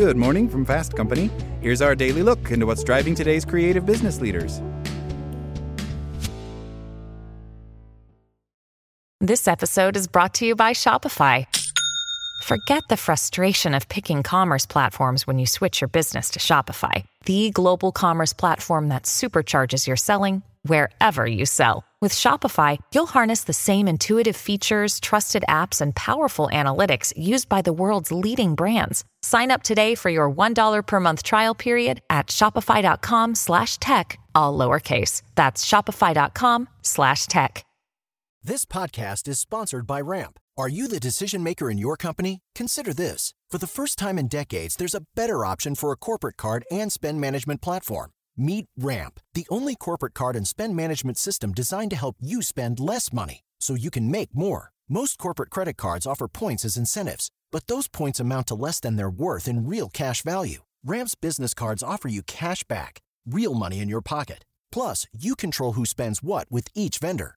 Good morning from Fast Company. Here's our daily look into what's driving today's creative business leaders. This episode is brought to you by Shopify. Forget the frustration of picking commerce platforms when you switch your business to Shopify, the global commerce platform that supercharges your selling wherever you sell. With Shopify, you'll harness the same intuitive features, trusted apps, and powerful analytics used by the world's leading brands. Sign up today for your $1 per month trial period at shopify.com slash tech, all lowercase. That's shopify.com slash tech. This podcast is sponsored by Ramp. Are you the decision maker in your company? Consider this. For the first time in decades, there's a better option for a corporate card and spend management platform. Meet Ramp, the only corporate card and spend management system designed to help you spend less money so you can make more. Most corporate credit cards offer points as incentives, but those points amount to less than their worth in real cash value. Ramp's business cards offer you cash back, real money in your pocket. Plus, you control who spends what with each vendor.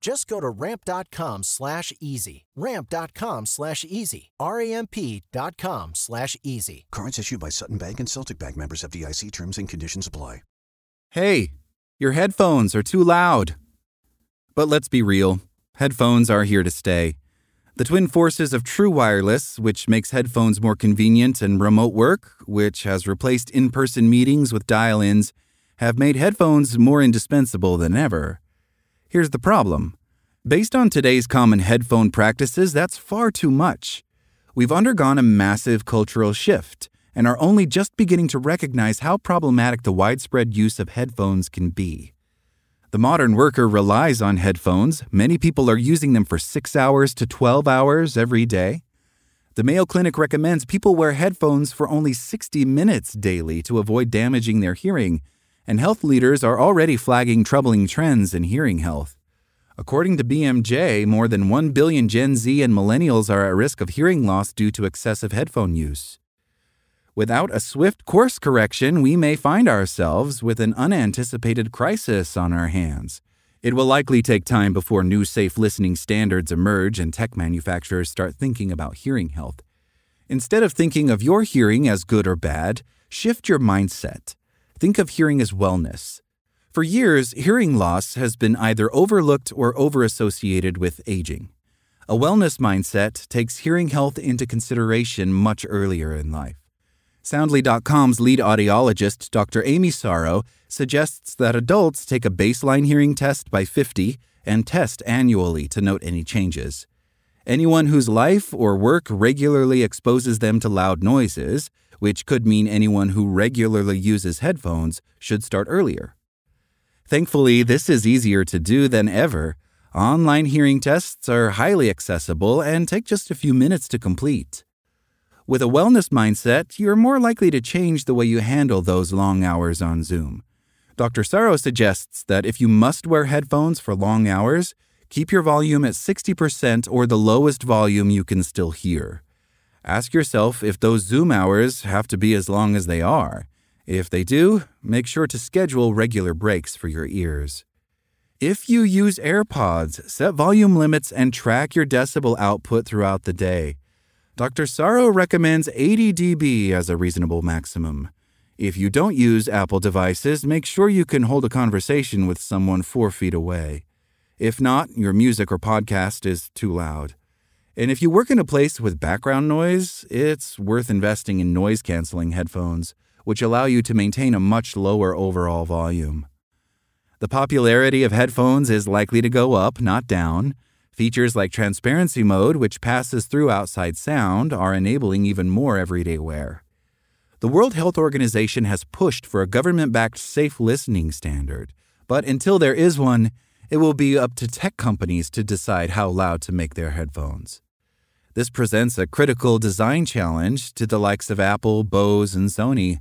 Just go to ramp.com slash easy. Ramp.com slash easy. R-A-M-P.com slash easy. Cards issued by Sutton Bank and Celtic Bank members FDIC terms and conditions apply. Hey, your headphones are too loud. But let's be real headphones are here to stay. The twin forces of true wireless, which makes headphones more convenient, and remote work, which has replaced in person meetings with dial ins, have made headphones more indispensable than ever. Here's the problem based on today's common headphone practices, that's far too much. We've undergone a massive cultural shift and are only just beginning to recognize how problematic the widespread use of headphones can be. The modern worker relies on headphones. Many people are using them for 6 hours to 12 hours every day. The Mayo Clinic recommends people wear headphones for only 60 minutes daily to avoid damaging their hearing, and health leaders are already flagging troubling trends in hearing health. According to BMJ, more than 1 billion Gen Z and millennials are at risk of hearing loss due to excessive headphone use. Without a swift course correction, we may find ourselves with an unanticipated crisis on our hands. It will likely take time before new safe listening standards emerge and tech manufacturers start thinking about hearing health. Instead of thinking of your hearing as good or bad, shift your mindset. Think of hearing as wellness. For years, hearing loss has been either overlooked or overassociated with aging. A wellness mindset takes hearing health into consideration much earlier in life. Soundly.com's lead audiologist, Dr. Amy Sarow, suggests that adults take a baseline hearing test by 50 and test annually to note any changes. Anyone whose life or work regularly exposes them to loud noises, which could mean anyone who regularly uses headphones, should start earlier. Thankfully, this is easier to do than ever. Online hearing tests are highly accessible and take just a few minutes to complete. With a wellness mindset, you're more likely to change the way you handle those long hours on Zoom. Dr. Sarow suggests that if you must wear headphones for long hours, keep your volume at 60% or the lowest volume you can still hear. Ask yourself if those Zoom hours have to be as long as they are. If they do, make sure to schedule regular breaks for your ears. If you use AirPods, set volume limits and track your decibel output throughout the day. Dr. Sarow recommends 80 dB as a reasonable maximum. If you don't use Apple devices, make sure you can hold a conversation with someone four feet away. If not, your music or podcast is too loud. And if you work in a place with background noise, it's worth investing in noise canceling headphones, which allow you to maintain a much lower overall volume. The popularity of headphones is likely to go up, not down. Features like transparency mode, which passes through outside sound, are enabling even more everyday wear. The World Health Organization has pushed for a government backed safe listening standard, but until there is one, it will be up to tech companies to decide how loud to make their headphones. This presents a critical design challenge to the likes of Apple, Bose, and Sony.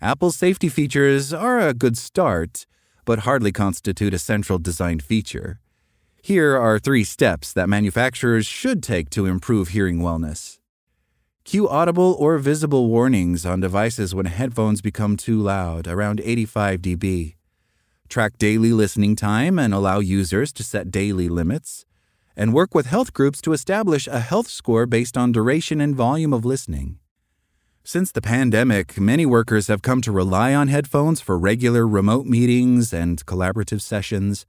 Apple's safety features are a good start, but hardly constitute a central design feature. Here are three steps that manufacturers should take to improve hearing wellness. Cue audible or visible warnings on devices when headphones become too loud, around 85 dB. Track daily listening time and allow users to set daily limits. And work with health groups to establish a health score based on duration and volume of listening. Since the pandemic, many workers have come to rely on headphones for regular remote meetings and collaborative sessions.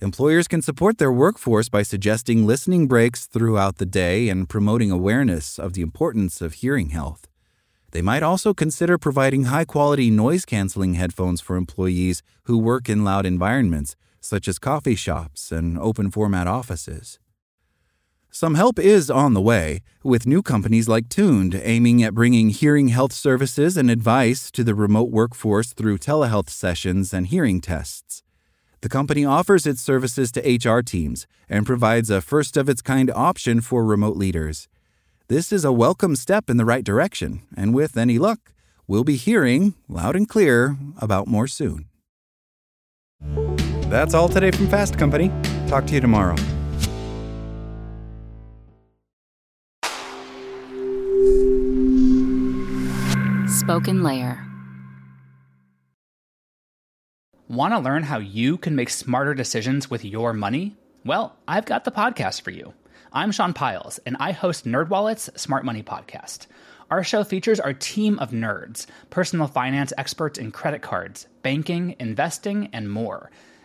Employers can support their workforce by suggesting listening breaks throughout the day and promoting awareness of the importance of hearing health. They might also consider providing high quality noise canceling headphones for employees who work in loud environments, such as coffee shops and open format offices. Some help is on the way, with new companies like Tuned aiming at bringing hearing health services and advice to the remote workforce through telehealth sessions and hearing tests. The company offers its services to HR teams and provides a first of its kind option for remote leaders. This is a welcome step in the right direction, and with any luck, we'll be hearing, loud and clear, about more soon. That's all today from Fast Company. Talk to you tomorrow. Spoken Layer. Want to learn how you can make smarter decisions with your money? Well, I've got the podcast for you. I'm Sean Pyles, and I host NerdWallet's Smart Money Podcast. Our show features our team of nerds, personal finance experts in credit cards, banking, investing, and more.